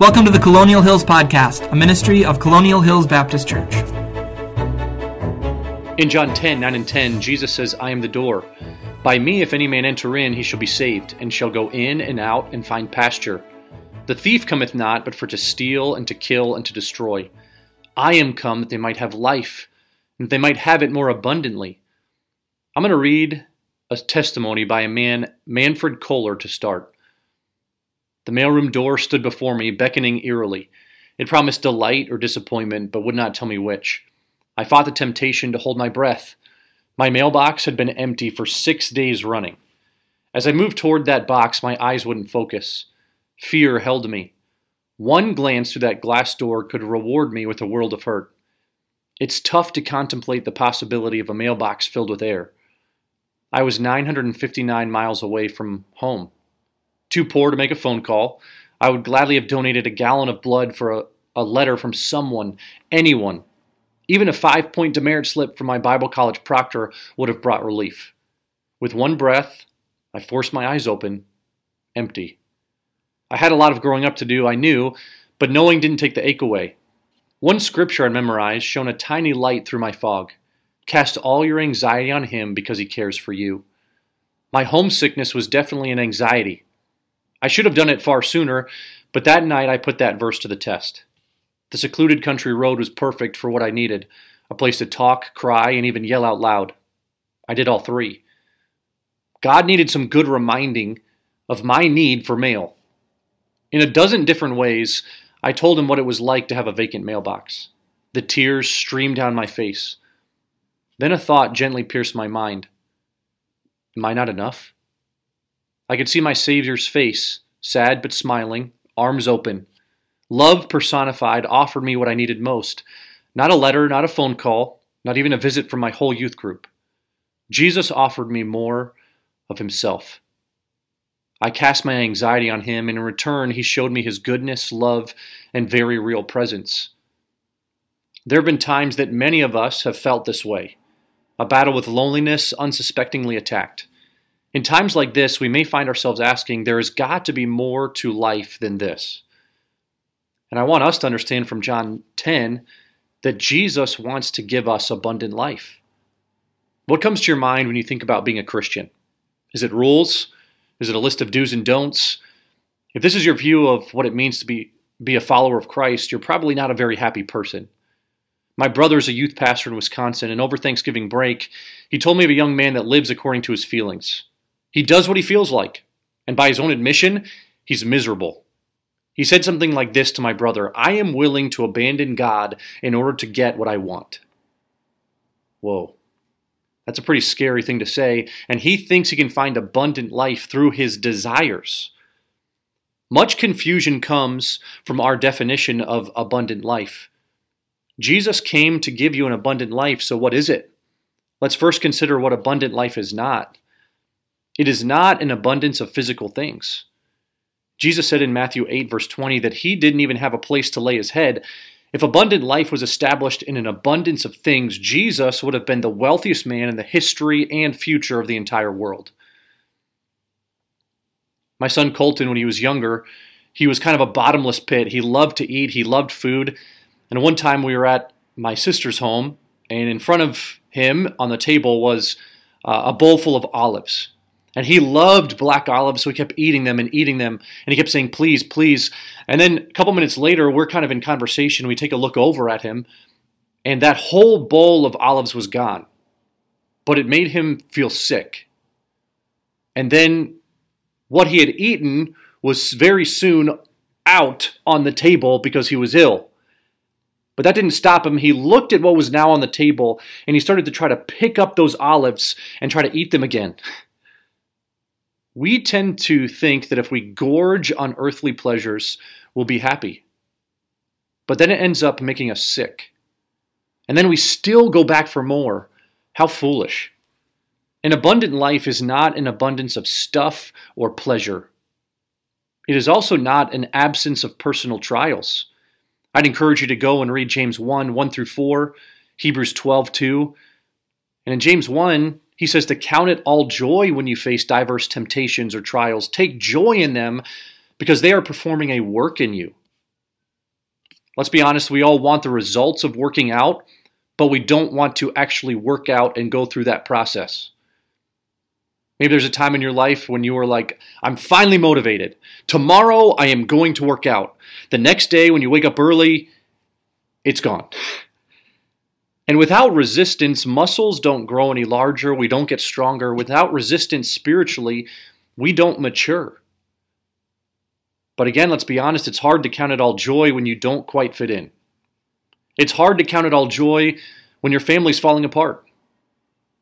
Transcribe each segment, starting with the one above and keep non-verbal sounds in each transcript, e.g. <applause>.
Welcome to the Colonial Hills Podcast, a ministry of Colonial Hills Baptist Church. In John 10, 9 and 10, Jesus says, I am the door. By me, if any man enter in, he shall be saved, and shall go in and out and find pasture. The thief cometh not, but for to steal, and to kill, and to destroy. I am come that they might have life, and that they might have it more abundantly. I'm going to read a testimony by a man, Manfred Kohler, to start. The mailroom door stood before me, beckoning eerily. It promised delight or disappointment, but would not tell me which. I fought the temptation to hold my breath. My mailbox had been empty for six days running. As I moved toward that box, my eyes wouldn't focus. Fear held me. One glance through that glass door could reward me with a world of hurt. It's tough to contemplate the possibility of a mailbox filled with air. I was 959 miles away from home too poor to make a phone call. I would gladly have donated a gallon of blood for a, a letter from someone, anyone. Even a five point demerit slip from my Bible college proctor would have brought relief. With one breath, I forced my eyes open, empty. I had a lot of growing up to do, I knew, but knowing didn't take the ache away. One scripture I memorized shone a tiny light through my fog. Cast all your anxiety on him because he cares for you. My homesickness was definitely an anxiety. I should have done it far sooner, but that night I put that verse to the test. The secluded country road was perfect for what I needed a place to talk, cry, and even yell out loud. I did all three. God needed some good reminding of my need for mail. In a dozen different ways, I told him what it was like to have a vacant mailbox. The tears streamed down my face. Then a thought gently pierced my mind Am I not enough? I could see my Savior's face, sad but smiling, arms open. Love personified offered me what I needed most not a letter, not a phone call, not even a visit from my whole youth group. Jesus offered me more of himself. I cast my anxiety on him, and in return, he showed me his goodness, love, and very real presence. There have been times that many of us have felt this way a battle with loneliness, unsuspectingly attacked. In times like this, we may find ourselves asking, there has got to be more to life than this. And I want us to understand from John 10 that Jesus wants to give us abundant life. What comes to your mind when you think about being a Christian? Is it rules? Is it a list of do's and don'ts? If this is your view of what it means to be, be a follower of Christ, you're probably not a very happy person. My brother's a youth pastor in Wisconsin, and over Thanksgiving break, he told me of a young man that lives according to his feelings. He does what he feels like. And by his own admission, he's miserable. He said something like this to my brother I am willing to abandon God in order to get what I want. Whoa. That's a pretty scary thing to say, and he thinks he can find abundant life through his desires. Much confusion comes from our definition of abundant life. Jesus came to give you an abundant life, so what is it? Let's first consider what abundant life is not. It is not an abundance of physical things. Jesus said in Matthew 8, verse 20, that he didn't even have a place to lay his head. If abundant life was established in an abundance of things, Jesus would have been the wealthiest man in the history and future of the entire world. My son Colton, when he was younger, he was kind of a bottomless pit. He loved to eat, he loved food. And one time we were at my sister's home, and in front of him on the table was uh, a bowl full of olives. And he loved black olives, so he kept eating them and eating them. And he kept saying, please, please. And then a couple minutes later, we're kind of in conversation. We take a look over at him, and that whole bowl of olives was gone. But it made him feel sick. And then what he had eaten was very soon out on the table because he was ill. But that didn't stop him. He looked at what was now on the table and he started to try to pick up those olives and try to eat them again <laughs> we tend to think that if we gorge on earthly pleasures, we'll be happy. But then it ends up making us sick. And then we still go back for more. How foolish. An abundant life is not an abundance of stuff or pleasure. It is also not an absence of personal trials. I'd encourage you to go and read James 1 1 through 4, Hebrews 12 2. And in James 1, he says to count it all joy when you face diverse temptations or trials. Take joy in them because they are performing a work in you. Let's be honest, we all want the results of working out, but we don't want to actually work out and go through that process. Maybe there's a time in your life when you were like, I'm finally motivated. Tomorrow I am going to work out. The next day when you wake up early, it's gone. And without resistance, muscles don't grow any larger. We don't get stronger. Without resistance spiritually, we don't mature. But again, let's be honest, it's hard to count it all joy when you don't quite fit in. It's hard to count it all joy when your family's falling apart.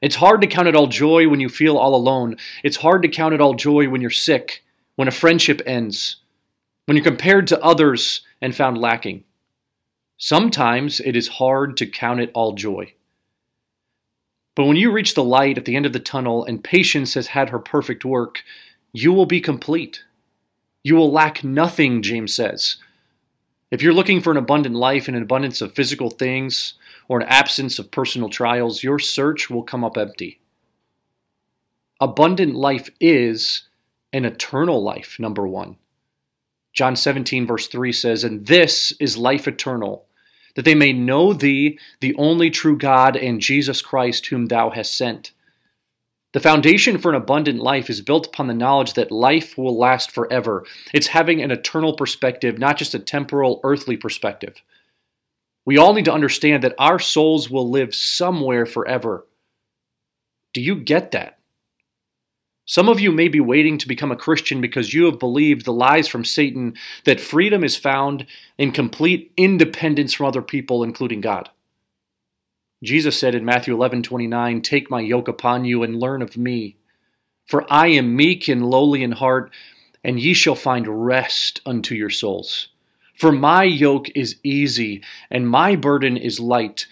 It's hard to count it all joy when you feel all alone. It's hard to count it all joy when you're sick, when a friendship ends, when you're compared to others and found lacking. Sometimes it is hard to count it all joy. But when you reach the light at the end of the tunnel and patience has had her perfect work, you will be complete. You will lack nothing, James says. If you're looking for an abundant life and an abundance of physical things or an absence of personal trials, your search will come up empty. Abundant life is an eternal life, number one. John 17, verse 3 says, And this is life eternal, that they may know thee, the only true God, and Jesus Christ, whom thou hast sent. The foundation for an abundant life is built upon the knowledge that life will last forever. It's having an eternal perspective, not just a temporal, earthly perspective. We all need to understand that our souls will live somewhere forever. Do you get that? Some of you may be waiting to become a Christian because you have believed the lies from Satan that freedom is found in complete independence from other people, including God. Jesus said in Matthew 11:29, "Take my yoke upon you and learn of me, for I am meek and lowly in heart, and ye shall find rest unto your souls. For my yoke is easy and my burden is light."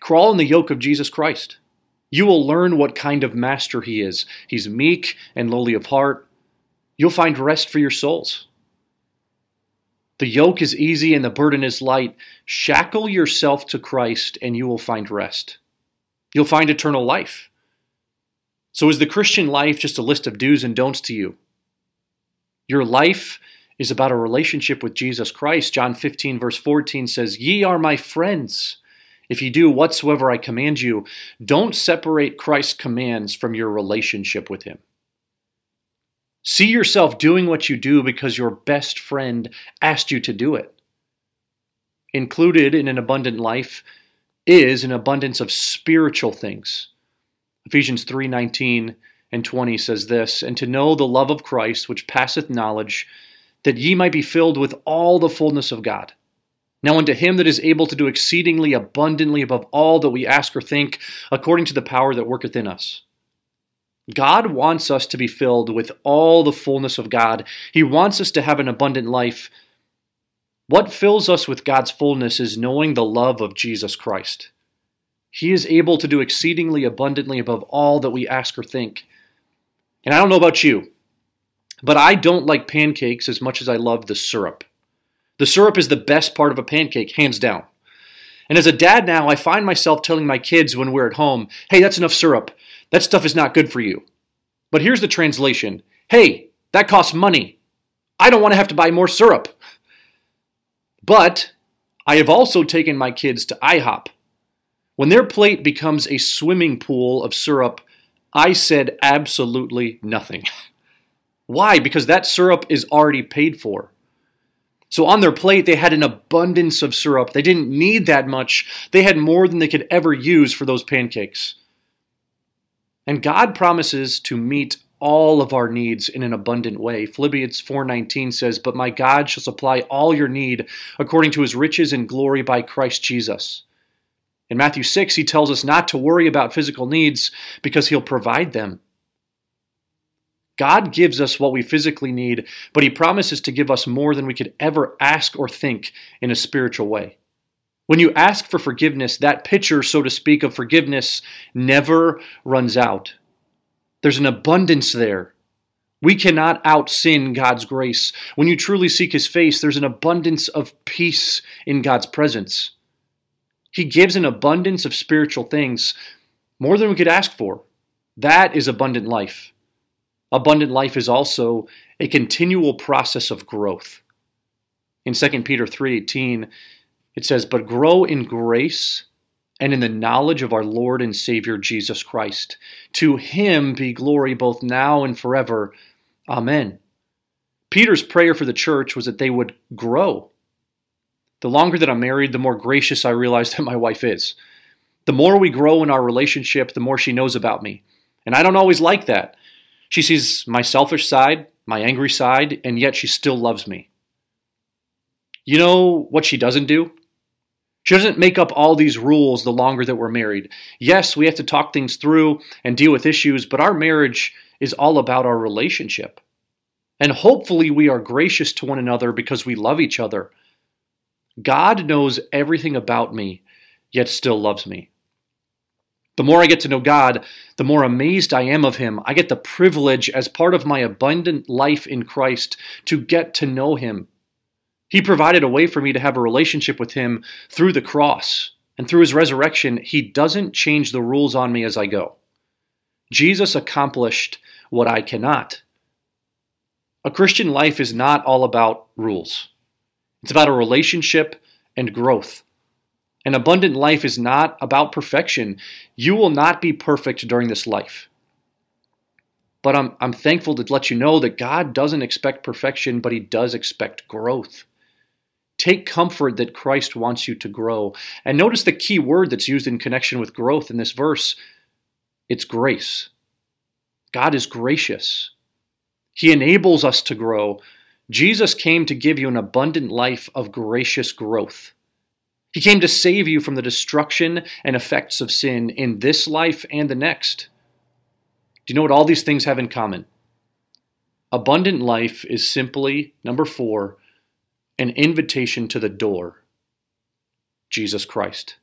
Crawl in the yoke of Jesus Christ. You will learn what kind of master he is. He's meek and lowly of heart. You'll find rest for your souls. The yoke is easy and the burden is light. Shackle yourself to Christ and you will find rest. You'll find eternal life. So, is the Christian life just a list of do's and don'ts to you? Your life is about a relationship with Jesus Christ. John 15, verse 14 says, Ye are my friends. If you do whatsoever I command you, don't separate Christ's commands from your relationship with Him. See yourself doing what you do because your best friend asked you to do it. Included in an abundant life is an abundance of spiritual things. Ephesians 3:19 and 20 says this, "And to know the love of Christ which passeth knowledge, that ye might be filled with all the fullness of God." Now unto him that is able to do exceedingly abundantly above all that we ask or think, according to the power that worketh in us. God wants us to be filled with all the fullness of God. He wants us to have an abundant life. What fills us with God's fullness is knowing the love of Jesus Christ. He is able to do exceedingly abundantly above all that we ask or think. And I don't know about you, but I don't like pancakes as much as I love the syrup. The syrup is the best part of a pancake, hands down. And as a dad now, I find myself telling my kids when we're at home, hey, that's enough syrup. That stuff is not good for you. But here's the translation Hey, that costs money. I don't want to have to buy more syrup. But I have also taken my kids to IHOP. When their plate becomes a swimming pool of syrup, I said absolutely nothing. <laughs> Why? Because that syrup is already paid for. So on their plate, they had an abundance of syrup. They didn't need that much. They had more than they could ever use for those pancakes. And God promises to meet all of our needs in an abundant way. Philippians 4:19 says, "But my God shall supply all your need according to his riches and glory by Christ Jesus." In Matthew 6, he tells us not to worry about physical needs because he'll provide them. God gives us what we physically need, but he promises to give us more than we could ever ask or think in a spiritual way. When you ask for forgiveness, that pitcher, so to speak, of forgiveness never runs out. There's an abundance there. We cannot out sin God's grace. When you truly seek His face, there's an abundance of peace in God's presence. He gives an abundance of spiritual things, more than we could ask for. That is abundant life. Abundant life is also a continual process of growth. In 2 Peter 3:18, it says, "But grow in grace and in the knowledge of our Lord and Savior Jesus Christ. To him be glory both now and forever. Amen." Peter's prayer for the church was that they would grow. The longer that I'm married, the more gracious I realize <laughs> that my wife is. The more we grow in our relationship, the more she knows about me. And I don't always like that. She sees my selfish side, my angry side, and yet she still loves me. You know what she doesn't do? She doesn't make up all these rules the longer that we're married. Yes, we have to talk things through and deal with issues, but our marriage is all about our relationship. And hopefully, we are gracious to one another because we love each other. God knows everything about me, yet still loves me. The more I get to know God, the more amazed I am of Him. I get the privilege, as part of my abundant life in Christ, to get to know Him. He provided a way for me to have a relationship with Him through the cross. And through His resurrection, He doesn't change the rules on me as I go. Jesus accomplished what I cannot. A Christian life is not all about rules. It's about a relationship and growth. An abundant life is not about perfection. You will not be perfect during this life. But I'm, I'm thankful to let you know that God doesn't expect perfection, but He does expect growth. Take comfort that Christ wants you to grow. And notice the key word that's used in connection with growth in this verse it's grace. God is gracious. He enables us to grow. Jesus came to give you an abundant life of gracious growth. He came to save you from the destruction and effects of sin in this life and the next. Do you know what all these things have in common? Abundant life is simply, number four, an invitation to the door Jesus Christ.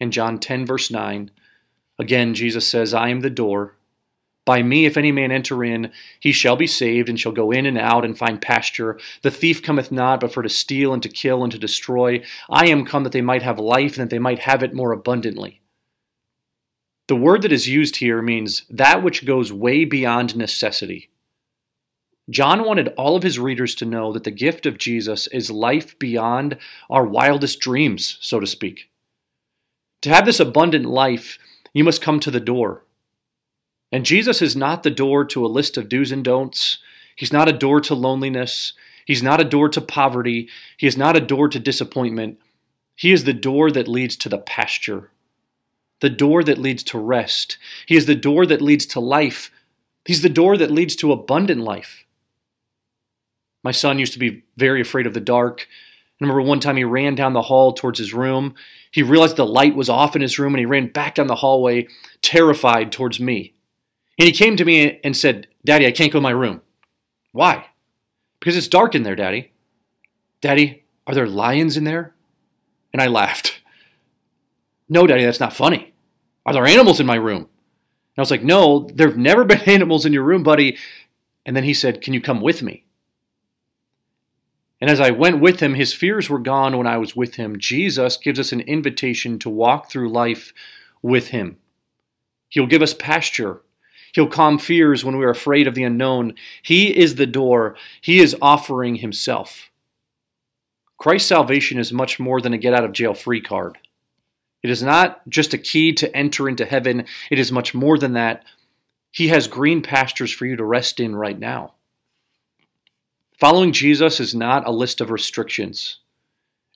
In John 10, verse 9, again, Jesus says, I am the door. By me, if any man enter in, he shall be saved, and shall go in and out and find pasture. The thief cometh not, but for to steal and to kill and to destroy. I am come that they might have life, and that they might have it more abundantly. The word that is used here means that which goes way beyond necessity. John wanted all of his readers to know that the gift of Jesus is life beyond our wildest dreams, so to speak. To have this abundant life, you must come to the door. And Jesus is not the door to a list of do's and don'ts. He's not a door to loneliness. He's not a door to poverty. He is not a door to disappointment. He is the door that leads to the pasture, the door that leads to rest. He is the door that leads to life. He's the door that leads to abundant life. My son used to be very afraid of the dark. I remember one time he ran down the hall towards his room. He realized the light was off in his room and he ran back down the hallway, terrified towards me. And he came to me and said, Daddy, I can't go to my room. Why? Because it's dark in there, Daddy. Daddy, are there lions in there? And I laughed. No, Daddy, that's not funny. Are there animals in my room? And I was like, No, there have never <laughs> been animals in your room, buddy. And then he said, Can you come with me? And as I went with him, his fears were gone when I was with him. Jesus gives us an invitation to walk through life with him. He'll give us pasture He'll calm fears when we're afraid of the unknown. He is the door. He is offering himself. Christ's salvation is much more than a get out of jail free card. It is not just a key to enter into heaven, it is much more than that. He has green pastures for you to rest in right now. Following Jesus is not a list of restrictions.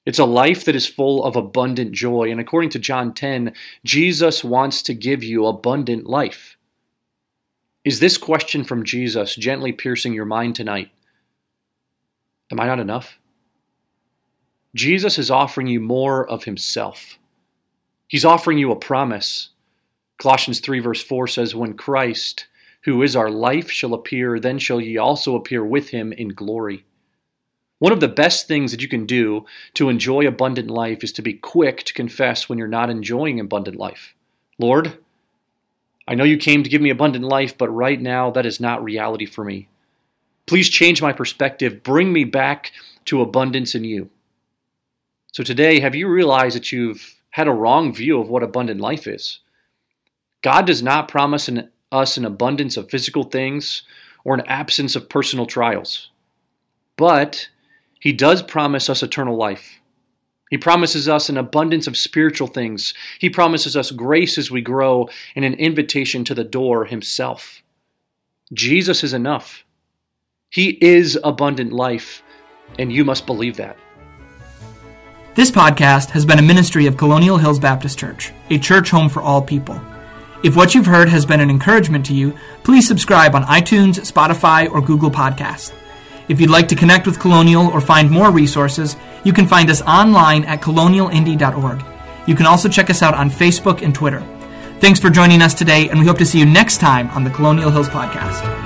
It's a life that is full of abundant joy. And according to John 10, Jesus wants to give you abundant life. Is this question from Jesus gently piercing your mind tonight? Am I not enough? Jesus is offering you more of himself. He's offering you a promise. Colossians 3, verse 4 says, When Christ, who is our life, shall appear, then shall ye also appear with him in glory. One of the best things that you can do to enjoy abundant life is to be quick to confess when you're not enjoying abundant life. Lord, I know you came to give me abundant life, but right now that is not reality for me. Please change my perspective. Bring me back to abundance in you. So today, have you realized that you've had a wrong view of what abundant life is? God does not promise an, us an abundance of physical things or an absence of personal trials. But He does promise us eternal life. He promises us an abundance of spiritual things. He promises us grace as we grow and an invitation to the door himself. Jesus is enough. He is abundant life, and you must believe that. This podcast has been a ministry of Colonial Hills Baptist Church, a church home for all people. If what you've heard has been an encouragement to you, please subscribe on iTunes, Spotify, or Google Podcasts. If you'd like to connect with Colonial or find more resources, you can find us online at colonialindy.org. You can also check us out on Facebook and Twitter. Thanks for joining us today, and we hope to see you next time on the Colonial Hills Podcast.